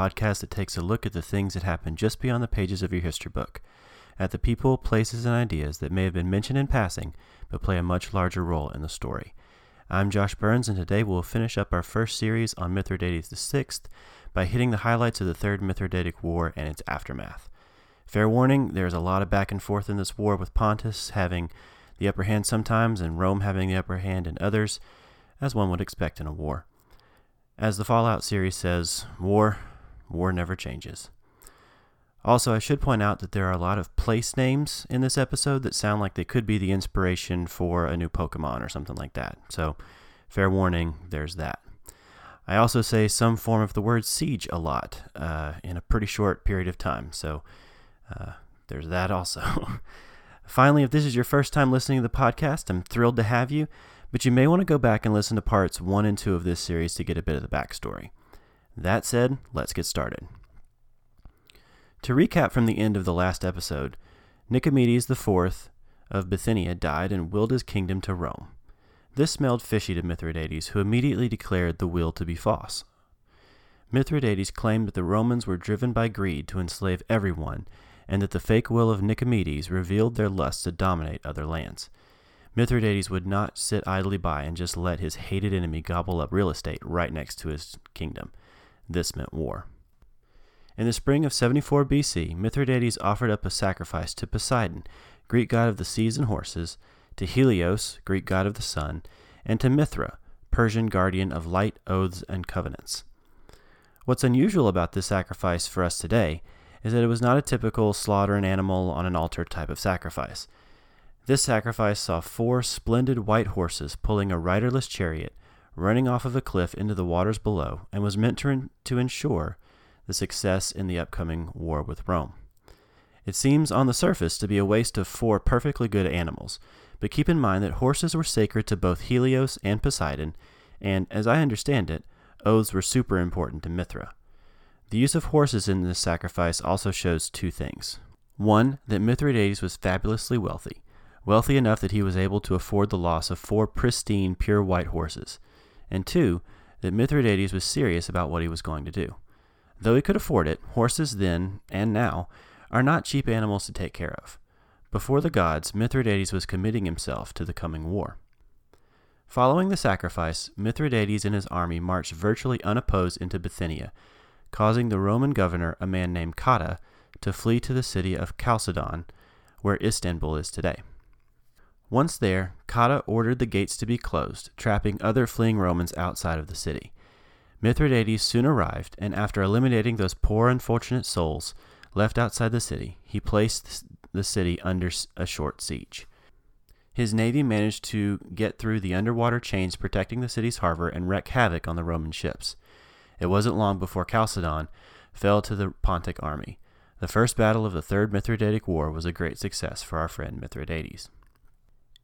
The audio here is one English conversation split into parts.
Podcast that takes a look at the things that happen just beyond the pages of your history book, at the people, places, and ideas that may have been mentioned in passing but play a much larger role in the story. I'm Josh Burns, and today we'll finish up our first series on Mithridates VI by hitting the highlights of the Third Mithridatic War and its aftermath. Fair warning, there's a lot of back and forth in this war with Pontus having the upper hand sometimes and Rome having the upper hand in others, as one would expect in a war. As the Fallout series says, war, war never changes. Also, I should point out that there are a lot of place names in this episode that sound like they could be the inspiration for a new Pokemon or something like that. So, fair warning, there's that. I also say some form of the word siege a lot uh, in a pretty short period of time. So, uh, there's that also. Finally, if this is your first time listening to the podcast, I'm thrilled to have you but you may want to go back and listen to parts 1 and 2 of this series to get a bit of the backstory. That said, let's get started. To recap from the end of the last episode, Nicomedes IV of Bithynia died and willed his kingdom to Rome. This smelled fishy to Mithridates, who immediately declared the will to be false. Mithridates claimed that the Romans were driven by greed to enslave everyone, and that the fake will of Nicomedes revealed their lust to dominate other lands. Mithridates would not sit idly by and just let his hated enemy gobble up real estate right next to his kingdom. This meant war. In the spring of 74 BC, Mithridates offered up a sacrifice to Poseidon, Greek god of the seas and horses, to Helios, Greek god of the sun, and to Mithra, Persian guardian of light, oaths, and covenants. What's unusual about this sacrifice for us today is that it was not a typical slaughter an animal on an altar type of sacrifice. This sacrifice saw four splendid white horses pulling a riderless chariot, running off of a cliff into the waters below, and was meant to, to ensure the success in the upcoming war with Rome. It seems on the surface to be a waste of four perfectly good animals, but keep in mind that horses were sacred to both Helios and Poseidon, and, as I understand it, oaths were super important to Mithra. The use of horses in this sacrifice also shows two things. One, that Mithridates was fabulously wealthy wealthy enough that he was able to afford the loss of four pristine, pure white horses, and two, that Mithridates was serious about what he was going to do. Though he could afford it, horses then, and now, are not cheap animals to take care of. Before the gods, Mithridates was committing himself to the coming war. Following the sacrifice, Mithridates and his army marched virtually unopposed into Bithynia, causing the Roman governor, a man named Cotta, to flee to the city of Chalcedon, where Istanbul is today. Once there, Cotta ordered the gates to be closed, trapping other fleeing Romans outside of the city. Mithridates soon arrived, and after eliminating those poor unfortunate souls left outside the city, he placed the city under a short siege. His navy managed to get through the underwater chains protecting the city's harbor and wreak havoc on the Roman ships. It wasn't long before Chalcedon fell to the Pontic army. The first battle of the Third Mithridatic War was a great success for our friend Mithridates.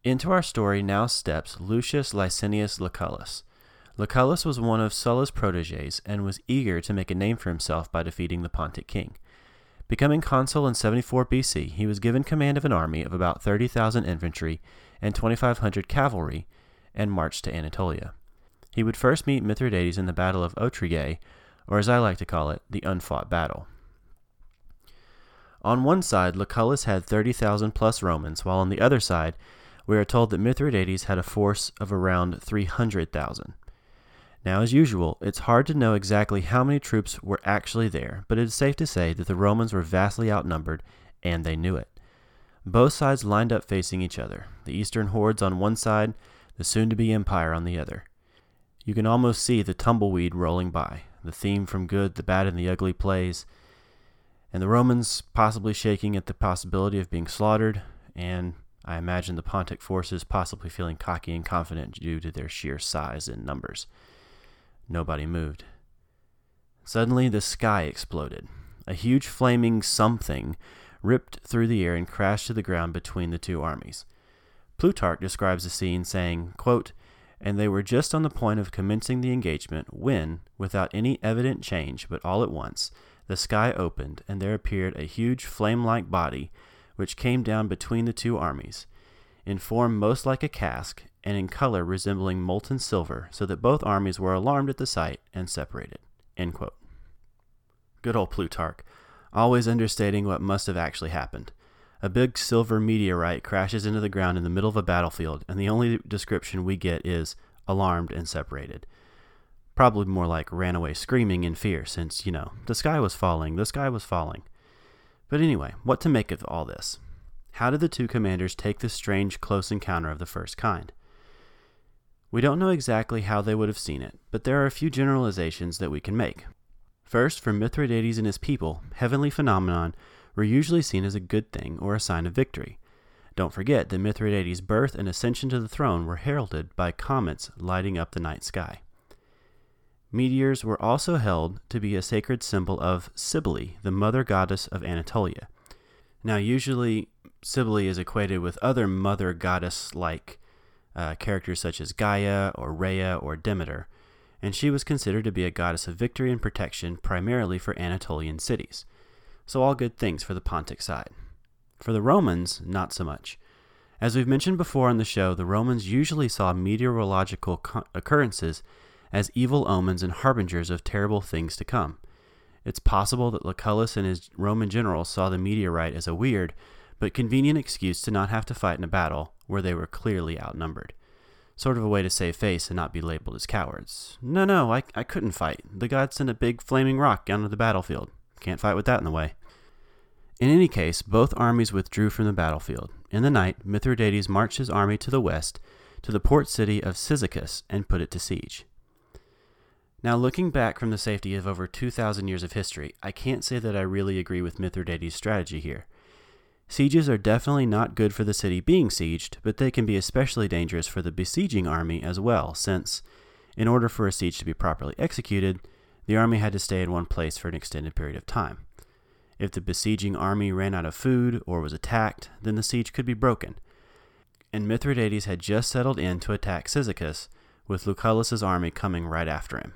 Into our story now steps Lucius Licinius Lucullus. Lucullus was one of Sulla's proteges and was eager to make a name for himself by defeating the Pontic king. Becoming consul in 74 BC, he was given command of an army of about 30,000 infantry and 2,500 cavalry and marched to Anatolia. He would first meet Mithridates in the Battle of Otrege, or as I like to call it, the unfought battle. On one side, Lucullus had 30,000 plus Romans, while on the other side, we are told that Mithridates had a force of around 300,000. Now, as usual, it's hard to know exactly how many troops were actually there, but it is safe to say that the Romans were vastly outnumbered, and they knew it. Both sides lined up facing each other, the eastern hordes on one side, the soon to be empire on the other. You can almost see the tumbleweed rolling by, the theme from Good, the Bad, and the Ugly plays, and the Romans possibly shaking at the possibility of being slaughtered, and I imagine the Pontic forces possibly feeling cocky and confident due to their sheer size and numbers. Nobody moved. Suddenly, the sky exploded. A huge flaming something ripped through the air and crashed to the ground between the two armies. Plutarch describes the scene, saying, quote, And they were just on the point of commencing the engagement when, without any evident change, but all at once, the sky opened, and there appeared a huge flame like body which came down between the two armies, in form most like a cask, and in color resembling molten silver, so that both armies were alarmed at the sight and separated. Good old Plutarch, always understating what must have actually happened. A big silver meteorite crashes into the ground in the middle of a battlefield, and the only description we get is alarmed and separated. Probably more like ran away screaming in fear, since, you know, the sky was falling, the sky was falling. But anyway, what to make of all this? How did the two commanders take this strange close encounter of the first kind? We don't know exactly how they would have seen it, but there are a few generalizations that we can make. First, for Mithridates and his people, heavenly phenomenon were usually seen as a good thing or a sign of victory. Don't forget that Mithridates' birth and ascension to the throne were heralded by comets lighting up the night sky. Meteors were also held to be a sacred symbol of Cybele, the mother goddess of Anatolia. Now, usually, Cybele is equated with other mother goddess like uh, characters such as Gaia or Rhea or Demeter, and she was considered to be a goddess of victory and protection primarily for Anatolian cities. So, all good things for the Pontic side. For the Romans, not so much. As we've mentioned before on the show, the Romans usually saw meteorological co- occurrences as evil omens and harbingers of terrible things to come. It's possible that Lucullus and his Roman generals saw the meteorite as a weird but convenient excuse to not have to fight in a battle where they were clearly outnumbered. Sort of a way to save face and not be labeled as cowards. No, no, I, I couldn't fight. The gods sent a big flaming rock down to the battlefield. Can't fight with that in the way. In any case, both armies withdrew from the battlefield. In the night, Mithridates marched his army to the west, to the port city of Cyzicus, and put it to siege. Now, looking back from the safety of over 2,000 years of history, I can't say that I really agree with Mithridates' strategy here. Sieges are definitely not good for the city being sieged, but they can be especially dangerous for the besieging army as well, since, in order for a siege to be properly executed, the army had to stay in one place for an extended period of time. If the besieging army ran out of food or was attacked, then the siege could be broken. And Mithridates had just settled in to attack Cyzicus, with Lucullus's army coming right after him.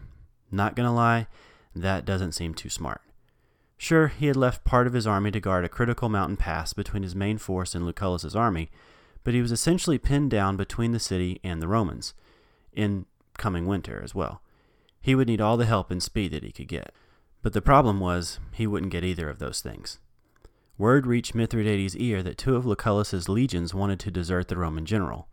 Not gonna lie, that doesn't seem too smart. Sure, he had left part of his army to guard a critical mountain pass between his main force and Lucullus's army, but he was essentially pinned down between the city and the Romans, in coming winter as well. He would need all the help and speed that he could get. But the problem was, he wouldn't get either of those things. Word reached Mithridates' ear that two of Lucullus's legions wanted to desert the Roman general.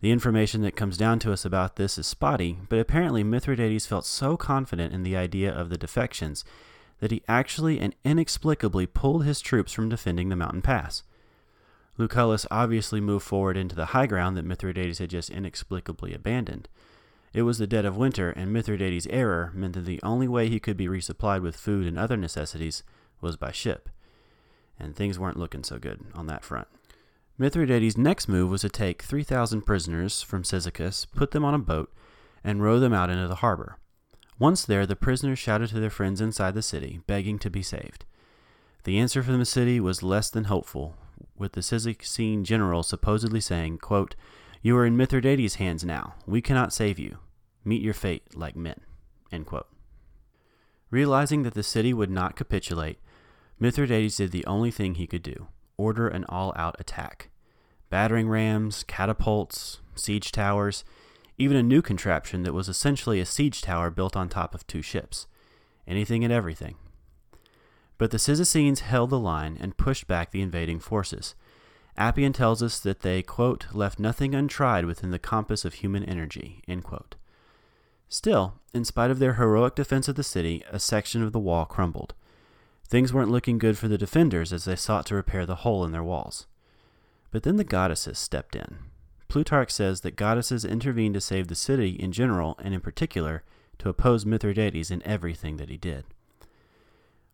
The information that comes down to us about this is spotty, but apparently Mithridates felt so confident in the idea of the defections that he actually and inexplicably pulled his troops from defending the mountain pass. Lucullus obviously moved forward into the high ground that Mithridates had just inexplicably abandoned. It was the dead of winter, and Mithridates' error meant that the only way he could be resupplied with food and other necessities was by ship. And things weren't looking so good on that front. Mithridates' next move was to take 3,000 prisoners from Cyzicus, put them on a boat, and row them out into the harbor. Once there, the prisoners shouted to their friends inside the city, begging to be saved. The answer from the city was less than hopeful, with the Cyzicene general supposedly saying, quote, You are in Mithridates' hands now. We cannot save you. Meet your fate like men. Realizing that the city would not capitulate, Mithridates did the only thing he could do order an all out attack. Battering rams, catapults, siege towers, even a new contraption that was essentially a siege tower built on top of two ships. Anything and everything. But the Cyzicenes held the line and pushed back the invading forces. Appian tells us that they, quote, left nothing untried within the compass of human energy, Still, in spite of their heroic defense of the city, a section of the wall crumbled. Things weren't looking good for the defenders as they sought to repair the hole in their walls. But then the goddesses stepped in. Plutarch says that goddesses intervened to save the city in general and in particular to oppose Mithridates in everything that he did.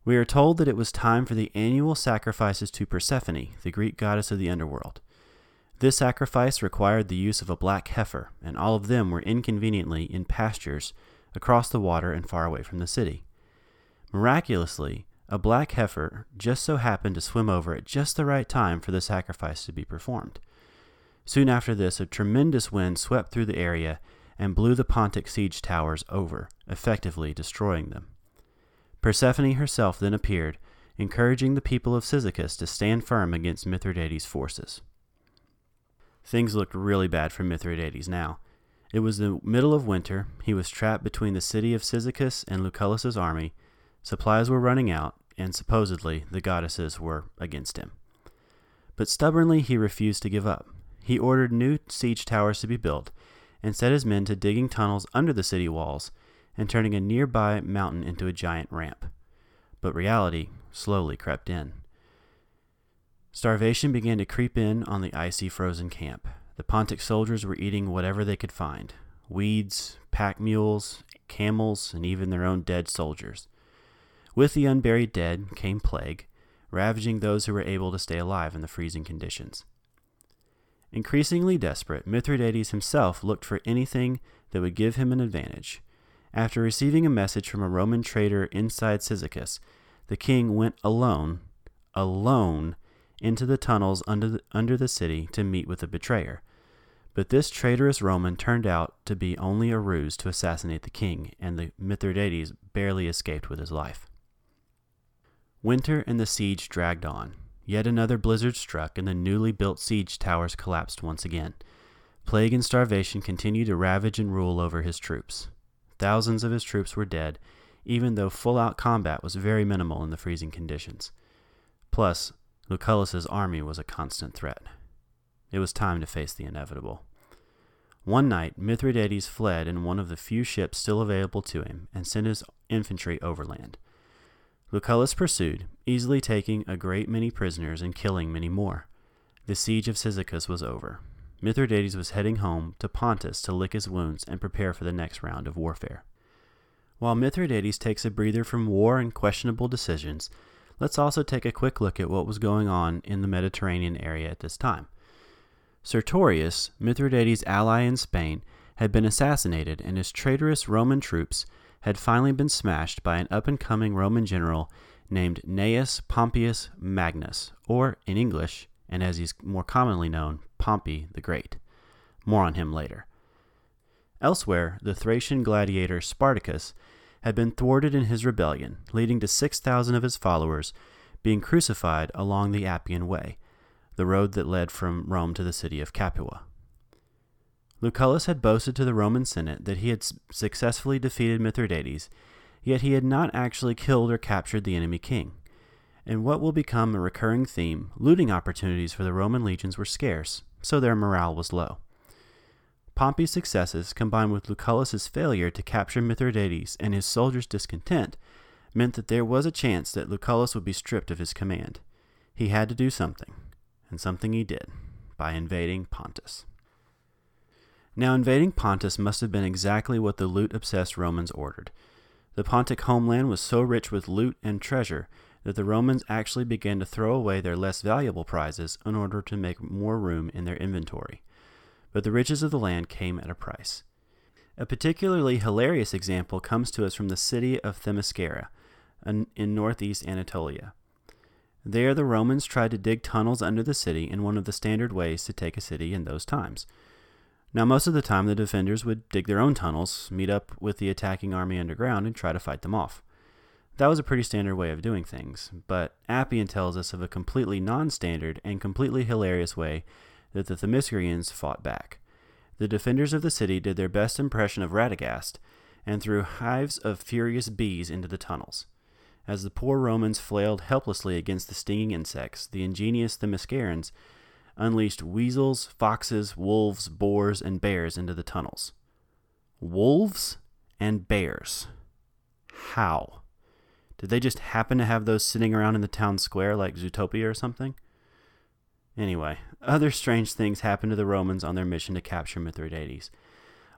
We are told that it was time for the annual sacrifices to Persephone, the Greek goddess of the underworld. This sacrifice required the use of a black heifer, and all of them were inconveniently in pastures across the water and far away from the city. Miraculously, a black heifer just so happened to swim over at just the right time for the sacrifice to be performed. Soon after this, a tremendous wind swept through the area and blew the Pontic siege towers over, effectively destroying them. Persephone herself then appeared, encouraging the people of Cyzicus to stand firm against Mithridates' forces. Things looked really bad for Mithridates now. It was the middle of winter, he was trapped between the city of Cyzicus and Lucullus's army, Supplies were running out, and supposedly the goddesses were against him. But stubbornly he refused to give up. He ordered new siege towers to be built and set his men to digging tunnels under the city walls and turning a nearby mountain into a giant ramp. But reality slowly crept in. Starvation began to creep in on the icy frozen camp. The Pontic soldiers were eating whatever they could find weeds, pack mules, camels, and even their own dead soldiers. With the unburied dead came plague, ravaging those who were able to stay alive in the freezing conditions. Increasingly desperate, Mithridates himself looked for anything that would give him an advantage. After receiving a message from a Roman traitor inside Cyzicus, the king went alone, alone, into the tunnels under the, under the city to meet with the betrayer. But this traitorous Roman turned out to be only a ruse to assassinate the king, and the Mithridates barely escaped with his life. Winter and the siege dragged on. Yet another blizzard struck, and the newly built siege towers collapsed once again. Plague and starvation continued to ravage and rule over his troops. Thousands of his troops were dead, even though full out combat was very minimal in the freezing conditions. Plus, Lucullus's army was a constant threat. It was time to face the inevitable. One night, Mithridates fled in one of the few ships still available to him and sent his infantry overland. Lucullus pursued, easily taking a great many prisoners and killing many more. The siege of Cyzicus was over. Mithridates was heading home to Pontus to lick his wounds and prepare for the next round of warfare. While Mithridates takes a breather from war and questionable decisions, let's also take a quick look at what was going on in the Mediterranean area at this time. Sertorius, Mithridates' ally in Spain, had been assassinated, and his traitorous Roman troops had finally been smashed by an up and coming Roman general named Gnaeus Pompeius Magnus, or in English, and as he's more commonly known, Pompey the Great. More on him later. Elsewhere, the Thracian gladiator Spartacus had been thwarted in his rebellion, leading to 6,000 of his followers being crucified along the Appian Way, the road that led from Rome to the city of Capua. Lucullus had boasted to the Roman Senate that he had successfully defeated Mithridates, yet he had not actually killed or captured the enemy king. In what will become a recurring theme, looting opportunities for the Roman legions were scarce, so their morale was low. Pompey's successes, combined with Lucullus's failure to capture Mithridates and his soldiers' discontent, meant that there was a chance that Lucullus would be stripped of his command. He had to do something, and something he did, by invading Pontus. Now, invading Pontus must have been exactly what the loot obsessed Romans ordered. The Pontic homeland was so rich with loot and treasure that the Romans actually began to throw away their less valuable prizes in order to make more room in their inventory. But the riches of the land came at a price. A particularly hilarious example comes to us from the city of Themiscyra in northeast Anatolia. There, the Romans tried to dig tunnels under the city in one of the standard ways to take a city in those times. Now, most of the time, the defenders would dig their own tunnels, meet up with the attacking army underground, and try to fight them off. That was a pretty standard way of doing things, but Appian tells us of a completely non standard and completely hilarious way that the Themyscians fought back. The defenders of the city did their best impression of Radagast and threw hives of furious bees into the tunnels. As the poor Romans flailed helplessly against the stinging insects, the ingenious Themyscians unleashed weasels, foxes, wolves, boars, and bears into the tunnels. Wolves and bears. How? Did they just happen to have those sitting around in the town square like Zootopia or something? Anyway, other strange things happened to the Romans on their mission to capture Mithridates.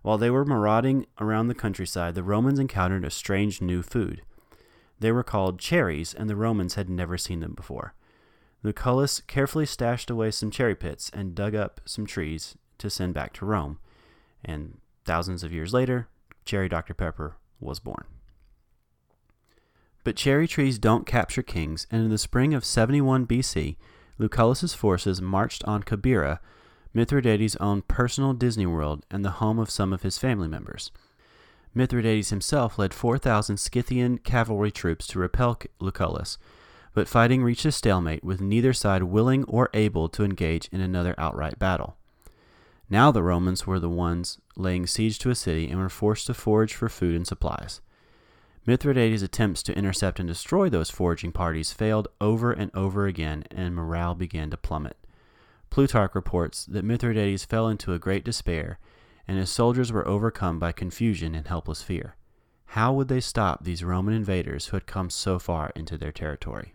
While they were marauding around the countryside, the Romans encountered a strange new food. They were called cherries, and the Romans had never seen them before. Lucullus carefully stashed away some cherry pits and dug up some trees to send back to Rome. And thousands of years later, Cherry Dr. Pepper was born. But cherry trees don't capture kings, and in the spring of 71 BC, Lucullus's forces marched on Cabira, Mithridates' own personal Disney World and the home of some of his family members. Mithridates himself led 4,000 Scythian cavalry troops to repel Lucullus, but fighting reached a stalemate with neither side willing or able to engage in another outright battle. Now the Romans were the ones laying siege to a city and were forced to forage for food and supplies. Mithridates' attempts to intercept and destroy those foraging parties failed over and over again, and morale began to plummet. Plutarch reports that Mithridates fell into a great despair, and his soldiers were overcome by confusion and helpless fear. How would they stop these Roman invaders who had come so far into their territory?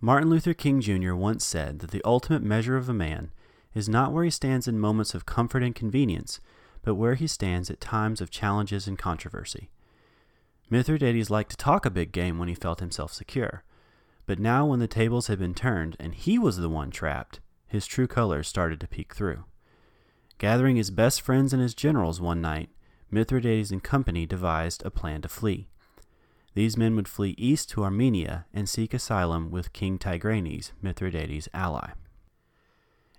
Martin Luther King Jr. once said that the ultimate measure of a man is not where he stands in moments of comfort and convenience, but where he stands at times of challenges and controversy. Mithridates liked to talk a big game when he felt himself secure, but now when the tables had been turned and he was the one trapped, his true colors started to peek through. Gathering his best friends and his generals one night, Mithridates and company devised a plan to flee. These men would flee east to Armenia and seek asylum with King Tigranes, Mithridates' ally.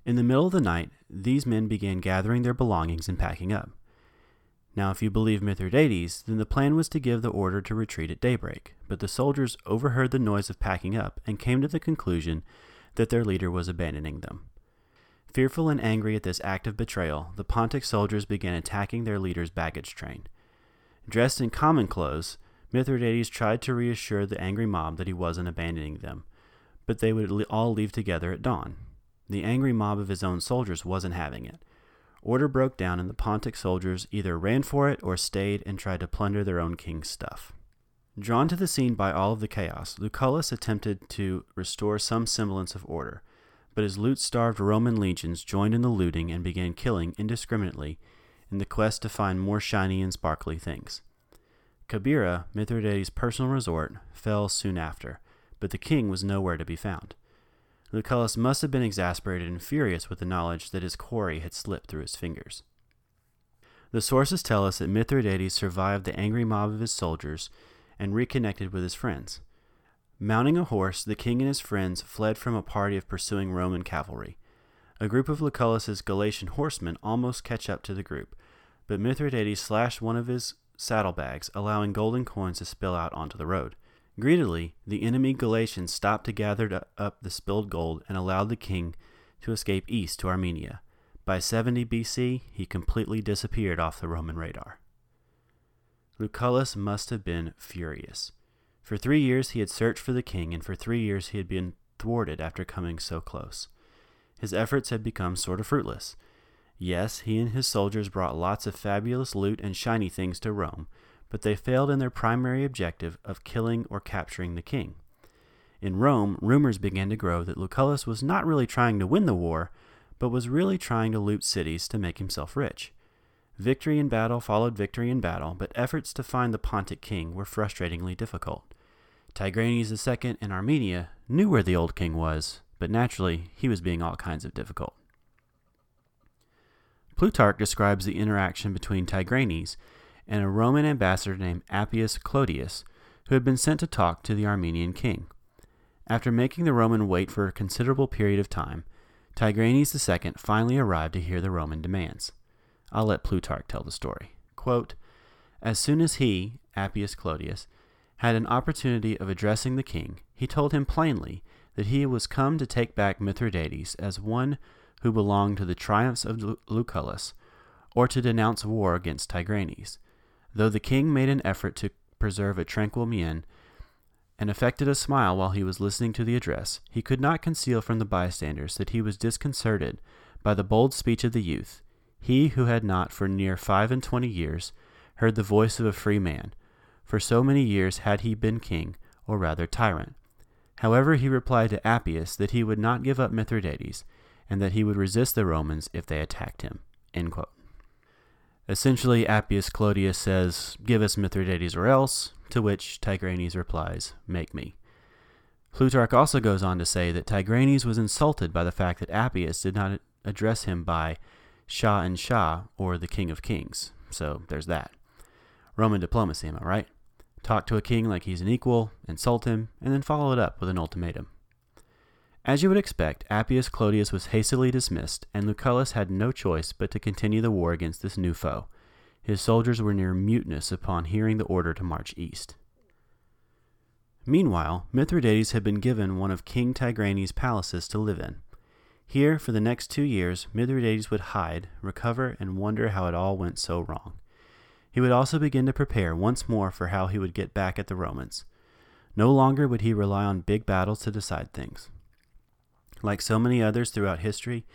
In the middle of the night, these men began gathering their belongings and packing up. Now, if you believe Mithridates, then the plan was to give the order to retreat at daybreak, but the soldiers overheard the noise of packing up and came to the conclusion that their leader was abandoning them. Fearful and angry at this act of betrayal, the Pontic soldiers began attacking their leader's baggage train. Dressed in common clothes, Mithridates tried to reassure the angry mob that he wasn't abandoning them, but they would all leave together at dawn. The angry mob of his own soldiers wasn't having it. Order broke down, and the Pontic soldiers either ran for it or stayed and tried to plunder their own king's stuff. Drawn to the scene by all of the chaos, Lucullus attempted to restore some semblance of order but his loot starved Roman legions joined in the looting and began killing indiscriminately in the quest to find more shiny and sparkly things. Cabira, Mithridates' personal resort, fell soon after, but the king was nowhere to be found. Lucullus must have been exasperated and furious with the knowledge that his quarry had slipped through his fingers. The sources tell us that Mithridates survived the angry mob of his soldiers and reconnected with his friends. Mounting a horse, the king and his friends fled from a party of pursuing Roman cavalry. A group of Lucullus's Galatian horsemen almost catch up to the group, but Mithridates slashed one of his saddlebags, allowing golden coins to spill out onto the road. Greedily, the enemy Galatians stopped to gather up the spilled gold and allowed the king to escape east to Armenia. By 70 BC, he completely disappeared off the Roman radar. Lucullus must have been furious. For three years he had searched for the king, and for three years he had been thwarted after coming so close. His efforts had become sort of fruitless. Yes, he and his soldiers brought lots of fabulous loot and shiny things to Rome, but they failed in their primary objective of killing or capturing the king. In Rome, rumors began to grow that Lucullus was not really trying to win the war, but was really trying to loot cities to make himself rich. Victory in battle followed victory in battle, but efforts to find the Pontic king were frustratingly difficult. Tigranes II in Armenia knew where the old king was, but naturally he was being all kinds of difficult. Plutarch describes the interaction between Tigranes and a Roman ambassador named Appius Clodius, who had been sent to talk to the Armenian king. After making the Roman wait for a considerable period of time, Tigranes II finally arrived to hear the Roman demands. I'll let Plutarch tell the story. Quote, as soon as he, Appius Clodius, had an opportunity of addressing the king, he told him plainly that he was come to take back Mithridates as one who belonged to the triumphs of Lucullus, or to denounce war against Tigranes. Though the king made an effort to preserve a tranquil mien, and affected a smile while he was listening to the address, he could not conceal from the bystanders that he was disconcerted by the bold speech of the youth, he who had not for near five and twenty years heard the voice of a free man, for so many years had he been king, or rather tyrant. However, he replied to Appius that he would not give up Mithridates, and that he would resist the Romans if they attacked him. Essentially, Appius Clodius says, Give us Mithridates or else, to which Tigranes replies, Make me. Plutarch also goes on to say that Tigranes was insulted by the fact that Appius did not address him by Shah and Shah, or the King of Kings. So there's that. Roman diplomacy, am I right? talk to a king like he's an equal, insult him, and then follow it up with an ultimatum. As you would expect, Appius Clodius was hastily dismissed, and Lucullus had no choice but to continue the war against this new foe. His soldiers were near mutinous upon hearing the order to march east. Meanwhile, Mithridates had been given one of King Tigranes' palaces to live in. Here, for the next two years, Mithridates would hide, recover, and wonder how it all went so wrong. He would also begin to prepare once more for how he would get back at the Romans. No longer would he rely on big battles to decide things. Like so many others throughout history,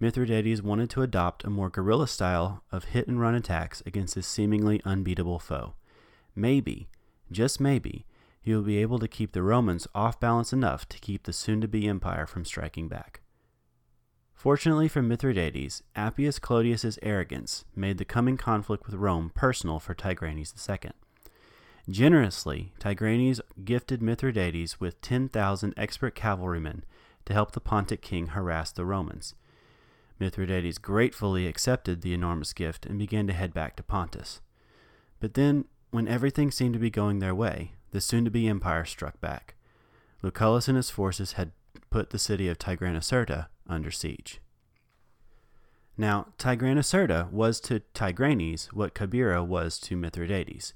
Mithridates wanted to adopt a more guerrilla style of hit and run attacks against his seemingly unbeatable foe. Maybe, just maybe, he will be able to keep the Romans off balance enough to keep the soon to be empire from striking back. Fortunately for Mithridates, Appius Clodius's arrogance made the coming conflict with Rome personal for Tigranes II. Generously, Tigranes gifted Mithridates with 10,000 expert cavalrymen to help the Pontic king harass the Romans. Mithridates gratefully accepted the enormous gift and began to head back to Pontus. But then, when everything seemed to be going their way, the soon to be empire struck back. Lucullus and his forces had put the city of Tigranocerta under siege. Now, Tigranocerta was to Tigranes what Cabira was to Mithridates,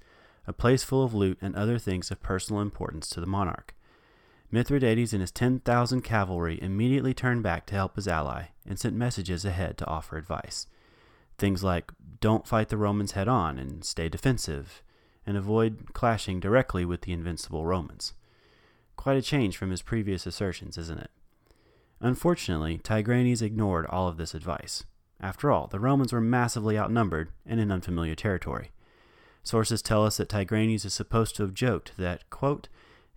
a place full of loot and other things of personal importance to the monarch. Mithridates and his 10,000 cavalry immediately turned back to help his ally and sent messages ahead to offer advice. Things like don't fight the Romans head on and stay defensive, and avoid clashing directly with the invincible Romans. Quite a change from his previous assertions, isn't it? Unfortunately, Tigranes ignored all of this advice. After all, the Romans were massively outnumbered and in unfamiliar territory. Sources tell us that Tigranes is supposed to have joked that, quote,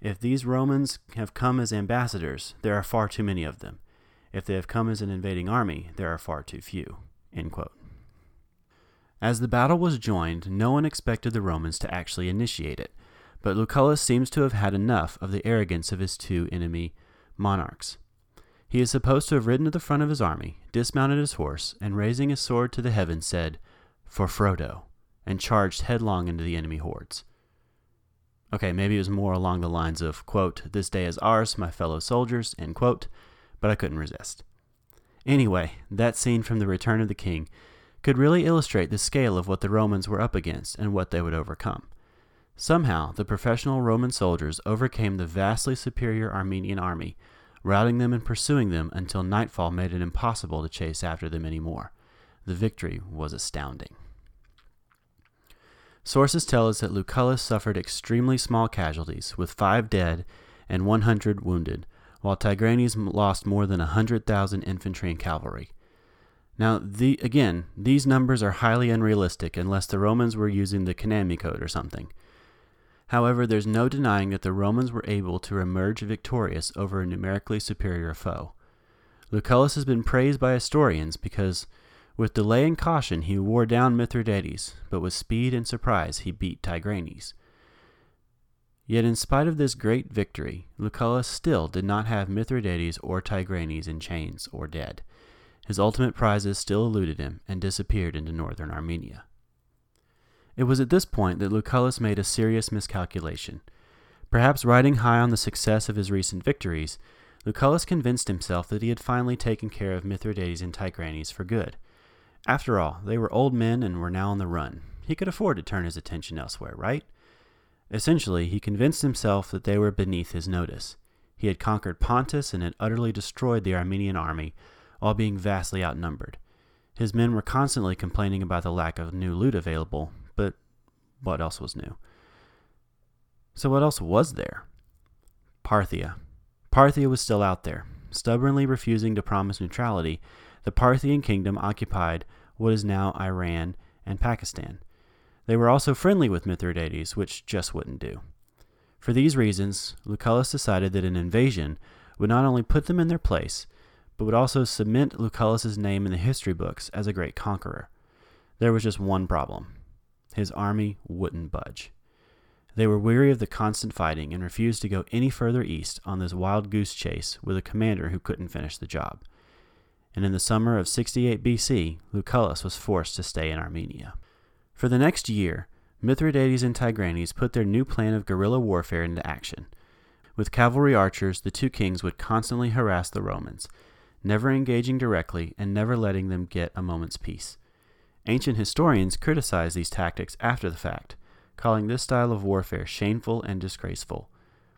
if these Romans have come as ambassadors, there are far too many of them. If they have come as an invading army, there are far too few. As the battle was joined, no one expected the Romans to actually initiate it, but Lucullus seems to have had enough of the arrogance of his two enemy monarchs. He is supposed to have ridden to the front of his army, dismounted his horse, and raising his sword to the heavens said, For Frodo, and charged headlong into the enemy hordes. Okay, maybe it was more along the lines of, quote, This day is ours, my fellow soldiers, end quote, but I couldn't resist. Anyway, that scene from The Return of the King could really illustrate the scale of what the Romans were up against and what they would overcome. Somehow, the professional Roman soldiers overcame the vastly superior Armenian army routing them and pursuing them until nightfall made it impossible to chase after them any more. The victory was astounding. Sources tell us that Lucullus suffered extremely small casualties, with five dead and 100 wounded, while Tigranes lost more than 100,000 infantry and cavalry. Now, the, again, these numbers are highly unrealistic unless the Romans were using the Konami code or something. However, there's no denying that the Romans were able to emerge victorious over a numerically superior foe. Lucullus has been praised by historians because, with delay and caution, he wore down Mithridates, but with speed and surprise, he beat Tigranes. Yet, in spite of this great victory, Lucullus still did not have Mithridates or Tigranes in chains or dead. His ultimate prizes still eluded him and disappeared into northern Armenia. It was at this point that Lucullus made a serious miscalculation. Perhaps riding high on the success of his recent victories, Lucullus convinced himself that he had finally taken care of Mithridates and Tigranes for good. After all, they were old men and were now on the run. He could afford to turn his attention elsewhere, right? Essentially, he convinced himself that they were beneath his notice. He had conquered Pontus and had utterly destroyed the Armenian army, while being vastly outnumbered. His men were constantly complaining about the lack of new loot available, but what else was new? So, what else was there? Parthia. Parthia was still out there. Stubbornly refusing to promise neutrality, the Parthian kingdom occupied what is now Iran and Pakistan. They were also friendly with Mithridates, which just wouldn't do. For these reasons, Lucullus decided that an invasion would not only put them in their place, but would also cement Lucullus's name in the history books as a great conqueror. There was just one problem. His army wouldn't budge. They were weary of the constant fighting and refused to go any further east on this wild goose chase with a commander who couldn't finish the job. And in the summer of 68 BC, Lucullus was forced to stay in Armenia. For the next year, Mithridates and Tigranes put their new plan of guerrilla warfare into action. With cavalry archers, the two kings would constantly harass the Romans, never engaging directly and never letting them get a moment's peace. Ancient historians criticize these tactics after the fact, calling this style of warfare shameful and disgraceful.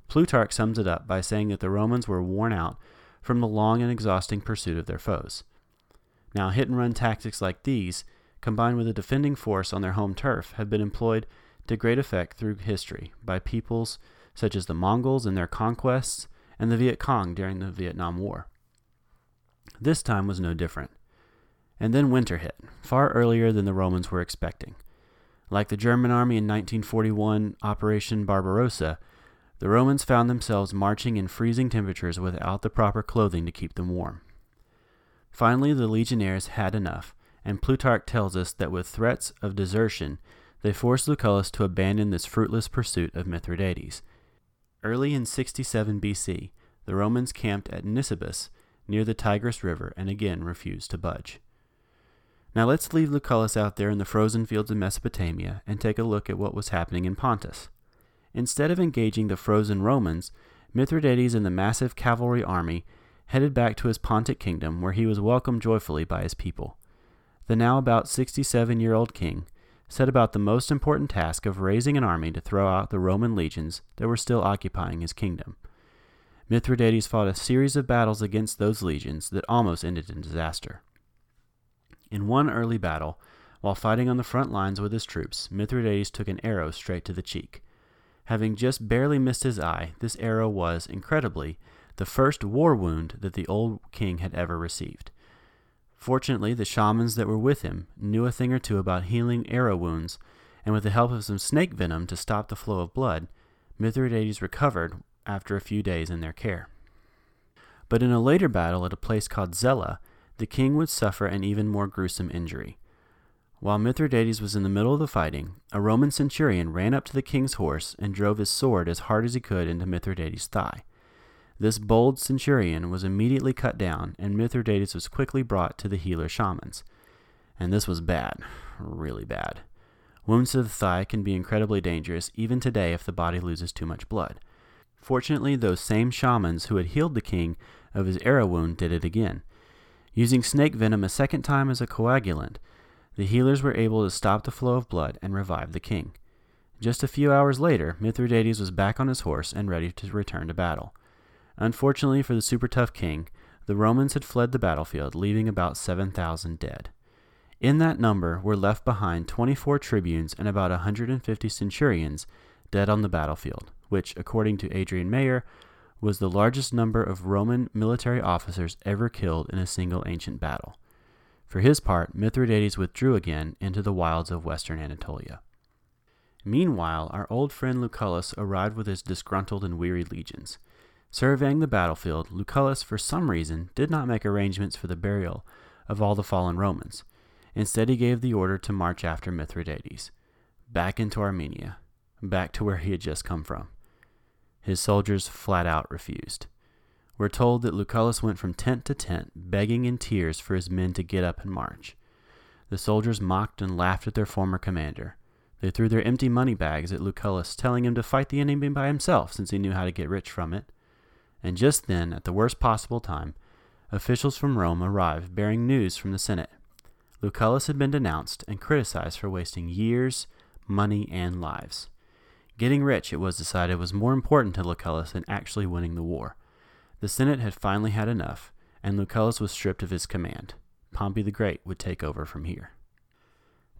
Plutarch sums it up by saying that the Romans were worn out from the long and exhausting pursuit of their foes. Now, hit and run tactics like these combined with a defending force on their home turf, have been employed to great effect through history by peoples such as the Mongols in their conquests and the Viet Cong during the Vietnam War. This time was no different. And then winter hit, far earlier than the Romans were expecting. Like the German army in 1941 Operation Barbarossa, the Romans found themselves marching in freezing temperatures without the proper clothing to keep them warm. Finally, the legionnaires had enough, and Plutarch tells us that with threats of desertion, they forced Lucullus to abandon this fruitless pursuit of Mithridates. Early in 67 BC, the Romans camped at Nisibis near the Tigris River and again refused to budge. Now let's leave Lucullus out there in the frozen fields of Mesopotamia and take a look at what was happening in Pontus. Instead of engaging the frozen Romans, Mithridates and the massive cavalry army headed back to his Pontic kingdom where he was welcomed joyfully by his people. The now about 67 year old king set about the most important task of raising an army to throw out the Roman legions that were still occupying his kingdom. Mithridates fought a series of battles against those legions that almost ended in disaster. In one early battle, while fighting on the front lines with his troops, Mithridates took an arrow straight to the cheek. Having just barely missed his eye, this arrow was, incredibly, the first war wound that the old king had ever received. Fortunately, the shamans that were with him knew a thing or two about healing arrow wounds, and with the help of some snake venom to stop the flow of blood, Mithridates recovered after a few days in their care. But in a later battle at a place called Zela, the king would suffer an even more gruesome injury. While Mithridates was in the middle of the fighting, a Roman centurion ran up to the king's horse and drove his sword as hard as he could into Mithridates' thigh. This bold centurion was immediately cut down, and Mithridates was quickly brought to the healer shamans. And this was bad, really bad. Wounds to the thigh can be incredibly dangerous even today if the body loses too much blood. Fortunately, those same shamans who had healed the king of his arrow wound did it again. Using snake venom a second time as a coagulant, the healers were able to stop the flow of blood and revive the king. Just a few hours later, Mithridates was back on his horse and ready to return to battle. Unfortunately for the super tough king, the Romans had fled the battlefield, leaving about 7,000 dead. In that number were left behind 24 tribunes and about 150 centurions dead on the battlefield, which, according to Adrienne Mayor, was the largest number of Roman military officers ever killed in a single ancient battle. For his part, Mithridates withdrew again into the wilds of western Anatolia. Meanwhile, our old friend Lucullus arrived with his disgruntled and weary legions. Surveying the battlefield, Lucullus, for some reason, did not make arrangements for the burial of all the fallen Romans. Instead, he gave the order to march after Mithridates, back into Armenia, back to where he had just come from. His soldiers flat out refused. We're told that Lucullus went from tent to tent, begging in tears for his men to get up and march. The soldiers mocked and laughed at their former commander. They threw their empty money bags at Lucullus, telling him to fight the enemy by himself since he knew how to get rich from it. And just then, at the worst possible time, officials from Rome arrived bearing news from the Senate. Lucullus had been denounced and criticized for wasting years, money, and lives. Getting rich, it was decided, was more important to Lucullus than actually winning the war. The Senate had finally had enough, and Lucullus was stripped of his command. Pompey the Great would take over from here.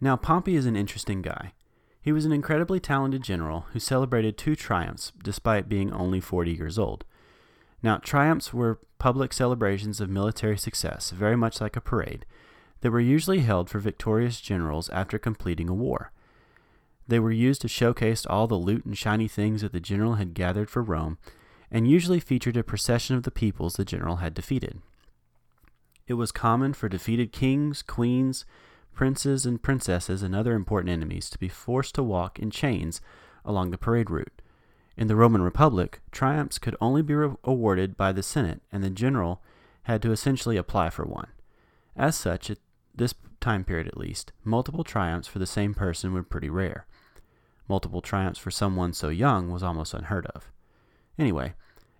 Now, Pompey is an interesting guy. He was an incredibly talented general who celebrated two triumphs despite being only 40 years old. Now, triumphs were public celebrations of military success, very much like a parade, that were usually held for victorious generals after completing a war. They were used to showcase all the loot and shiny things that the general had gathered for Rome, and usually featured a procession of the peoples the general had defeated. It was common for defeated kings, queens, princes, and princesses and other important enemies to be forced to walk in chains along the parade route. In the Roman Republic, triumphs could only be re- awarded by the Senate, and the general had to essentially apply for one. As such, at this time period at least, multiple triumphs for the same person were pretty rare. Multiple triumphs for someone so young was almost unheard of. Anyway,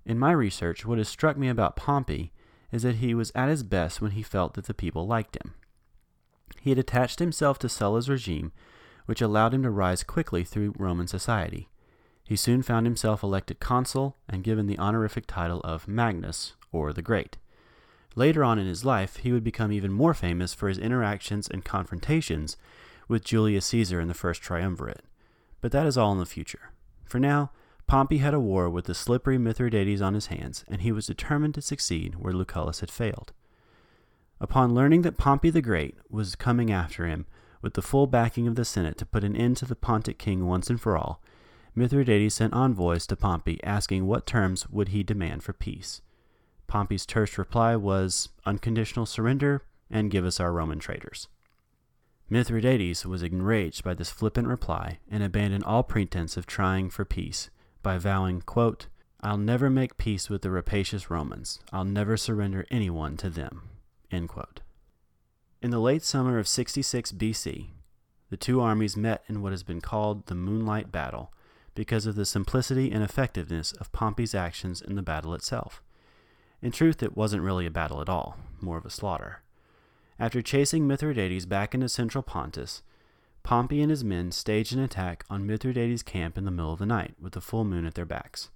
in my research, what has struck me about Pompey is that he was at his best when he felt that the people liked him. He had attached himself to Sulla's regime, which allowed him to rise quickly through Roman society. He soon found himself elected consul and given the honorific title of Magnus, or the Great. Later on in his life, he would become even more famous for his interactions and confrontations with Julius Caesar in the First Triumvirate. But that is all in the future. For now, Pompey had a war with the slippery Mithridates on his hands, and he was determined to succeed where Lucullus had failed. Upon learning that Pompey the Great was coming after him with the full backing of the Senate to put an end to the Pontic king once and for all, Mithridates sent envoys to Pompey asking what terms would he demand for peace. Pompey's terse reply was unconditional surrender and give us our Roman traitors. Mithridates was enraged by this flippant reply and abandoned all pretense of trying for peace by vowing, quote, I'll never make peace with the rapacious Romans. I'll never surrender anyone to them. In the late summer of 66 BC, the two armies met in what has been called the Moonlight Battle because of the simplicity and effectiveness of Pompey's actions in the battle itself. In truth, it wasn't really a battle at all, more of a slaughter. After chasing Mithridates back into central Pontus, Pompey and his men staged an attack on Mithridates' camp in the middle of the night with the full moon at their backs.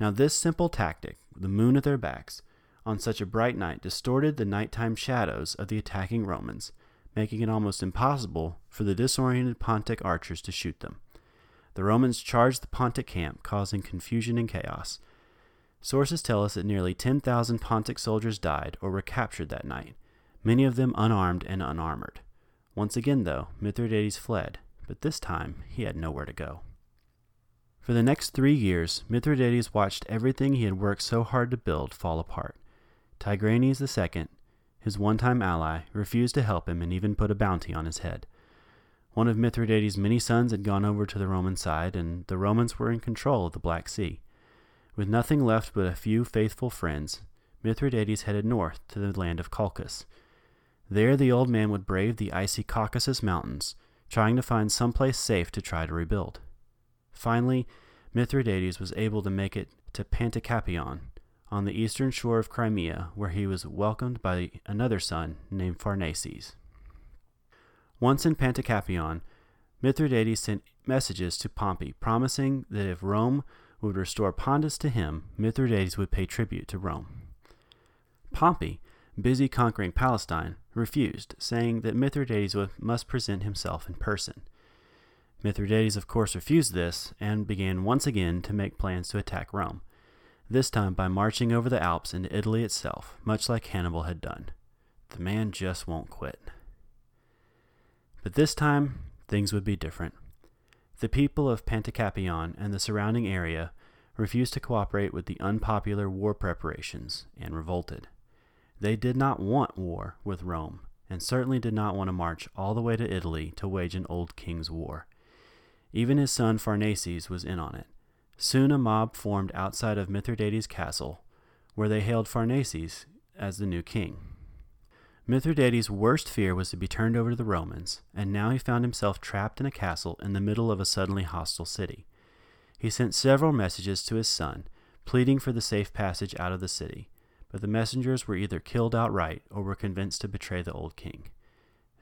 Now, this simple tactic, the moon at their backs, on such a bright night distorted the nighttime shadows of the attacking Romans, making it almost impossible for the disoriented Pontic archers to shoot them. The Romans charged the Pontic camp, causing confusion and chaos. Sources tell us that nearly 10,000 Pontic soldiers died or were captured that night, many of them unarmed and unarmored. Once again, though, Mithridates fled, but this time he had nowhere to go. For the next three years, Mithridates watched everything he had worked so hard to build fall apart. Tigranes II, his one time ally, refused to help him and even put a bounty on his head. One of Mithridates' many sons had gone over to the Roman side, and the Romans were in control of the Black Sea. With nothing left but a few faithful friends, Mithridates headed north to the land of Colchis. There the old man would brave the icy Caucasus Mountains, trying to find some place safe to try to rebuild. Finally, Mithridates was able to make it to Panticapaeon, on the eastern shore of Crimea, where he was welcomed by another son named Pharnaces. Once in Panticapaeon, Mithridates sent messages to Pompey promising that if Rome would restore Pontus to him, Mithridates would pay tribute to Rome. Pompey, busy conquering Palestine, refused, saying that Mithridates must present himself in person. Mithridates, of course, refused this and began once again to make plans to attack Rome, this time by marching over the Alps into Italy itself, much like Hannibal had done. The man just won't quit. But this time, things would be different. The people of Panticapaeon and the surrounding area refused to cooperate with the unpopular war preparations and revolted. They did not want war with Rome, and certainly did not want to march all the way to Italy to wage an old king's war. Even his son Pharnaces was in on it. Soon a mob formed outside of Mithridates' castle, where they hailed Pharnaces as the new king. Mithridates' worst fear was to be turned over to the Romans, and now he found himself trapped in a castle in the middle of a suddenly hostile city. He sent several messages to his son, pleading for the safe passage out of the city, but the messengers were either killed outright or were convinced to betray the old king.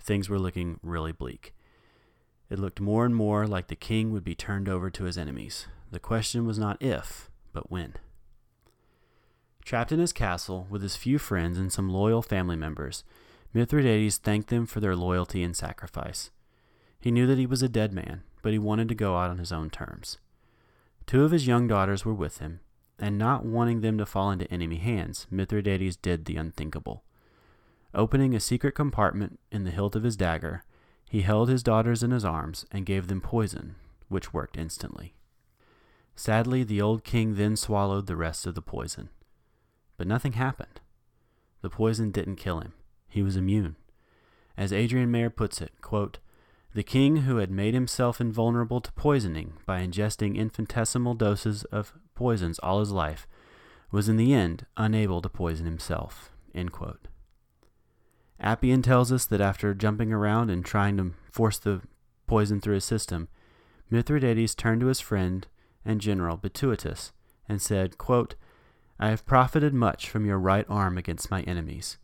Things were looking really bleak. It looked more and more like the king would be turned over to his enemies. The question was not if, but when. Trapped in his castle with his few friends and some loyal family members, Mithridates thanked them for their loyalty and sacrifice. He knew that he was a dead man, but he wanted to go out on his own terms. Two of his young daughters were with him, and not wanting them to fall into enemy hands, Mithridates did the unthinkable. Opening a secret compartment in the hilt of his dagger, he held his daughters in his arms and gave them poison, which worked instantly. Sadly, the old king then swallowed the rest of the poison. But nothing happened. The poison didn't kill him. He was immune. As Adrienne Mayor puts it, quote, the king who had made himself invulnerable to poisoning by ingesting infinitesimal doses of poisons all his life was in the end unable to poison himself. Appian tells us that after jumping around and trying to force the poison through his system, Mithridates turned to his friend and general Bituitus and said, quote, I have profited much from your right arm against my enemies.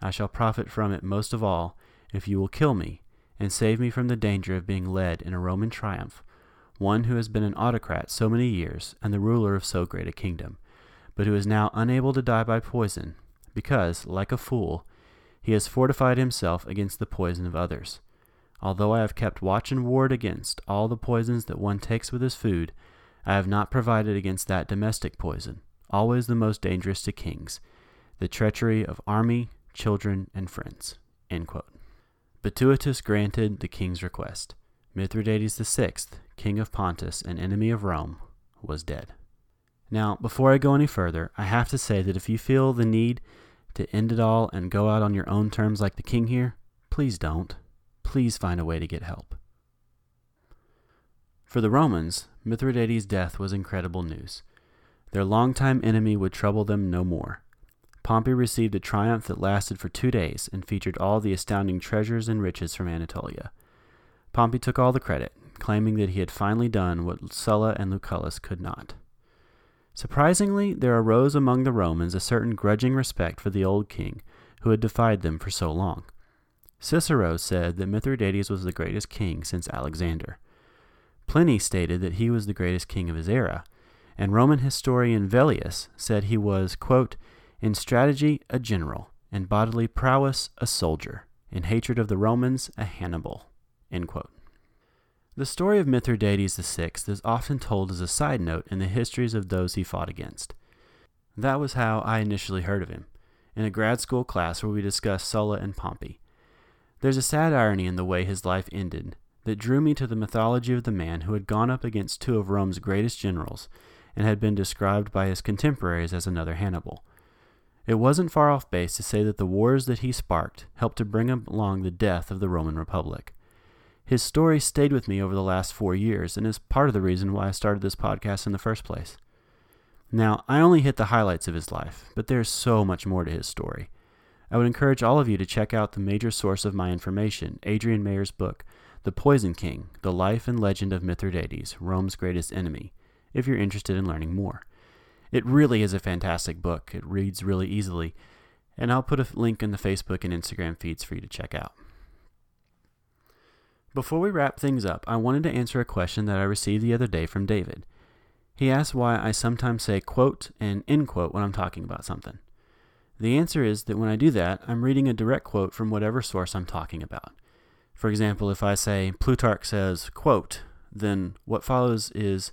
I shall profit from it most of all if you will kill me and save me from the danger of being led in a Roman triumph, one who has been an autocrat so many years and the ruler of so great a kingdom, but who is now unable to die by poison because, like a fool, he has fortified himself against the poison of others. Although I have kept watch and ward against all the poisons that one takes with his food, I have not provided against that domestic poison, always the most dangerous to kings, the treachery of army, children, and friends. Bituitus granted the king's request. Mithridates VI, king of Pontus and enemy of Rome, was dead. Now, before I go any further, I have to say that if you feel the need to end it all and go out on your own terms like the king here, please don't. Please find a way to get help. For the Romans, Mithridates' death was incredible news. Their longtime enemy would trouble them no more. Pompey received a triumph that lasted for two days and featured all the astounding treasures and riches from Anatolia. Pompey took all the credit, claiming that he had finally done what Sulla and Lucullus could not. Surprisingly, there arose among the Romans a certain grudging respect for the old king who had defied them for so long. Cicero said that Mithridates was the greatest king since Alexander. Pliny stated that he was the greatest king of his era, and Roman historian Velleius said he was, quote, in strategy a general, in bodily prowess a soldier, in hatred of the Romans a Hannibal. The story of Mithridates VI is often told as a side note in the histories of those he fought against. That was how I initially heard of him, in a grad school class where we discussed Sulla and Pompey. There's a sad irony in the way his life ended that drew me to the mythology of the man who had gone up against two of Rome's greatest generals and had been described by his contemporaries as another Hannibal. It wasn't far off base to say that the wars that he sparked helped to bring along the death of the Roman Republic. His story stayed with me over the last four years and is part of the reason why I started this podcast in the first place. Now, I only hit the highlights of his life, but there's so much more to his story. I would encourage all of you to check out the major source of my information, Adrienne Mayor's book, The Poison King The Life and Legend of Mithridates, Rome's Greatest Enemy, if you're interested in learning more. It really is a fantastic book. It reads really easily, and I'll put a link in the Facebook and Instagram feeds for you to check out. Before we wrap things up, I wanted to answer a question that I received the other day from David. He asked why I sometimes say quote and end quote when I'm talking about something. The answer is that when I do that, I'm reading a direct quote from whatever source I'm talking about. For example, if I say Plutarch says quote, then what follows is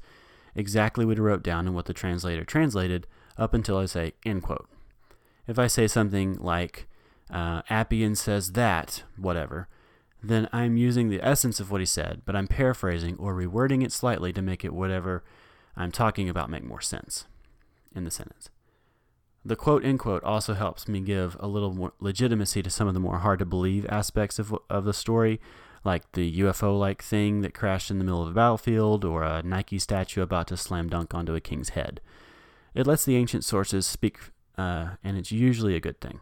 exactly what he wrote down and what the translator translated up until I say end quote. If I say something like uh, Appian says that, whatever, then I'm using the essence of what he said, but I'm paraphrasing or rewording it slightly to make it whatever I'm talking about make more sense in the sentence. The quote end quote also helps me give a little more legitimacy to some of the more hard to believe aspects of, of the story, like the UFO like thing that crashed in the middle of a battlefield or a Nike statue about to slam dunk onto a king's head. It lets the ancient sources speak, uh, and it's usually a good thing.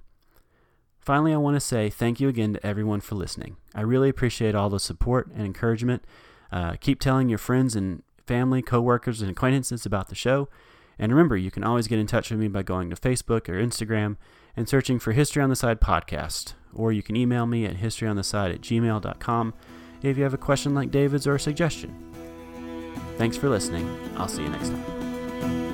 Finally, I want to say thank you again to everyone for listening. I really appreciate all the support and encouragement. Uh, keep telling your friends and family, coworkers, and acquaintances about the show. And remember, you can always get in touch with me by going to Facebook or Instagram and searching for History on the Side podcast. Or you can email me at historyontheside at gmail.com if you have a question like David's or a suggestion. Thanks for listening. I'll see you next time.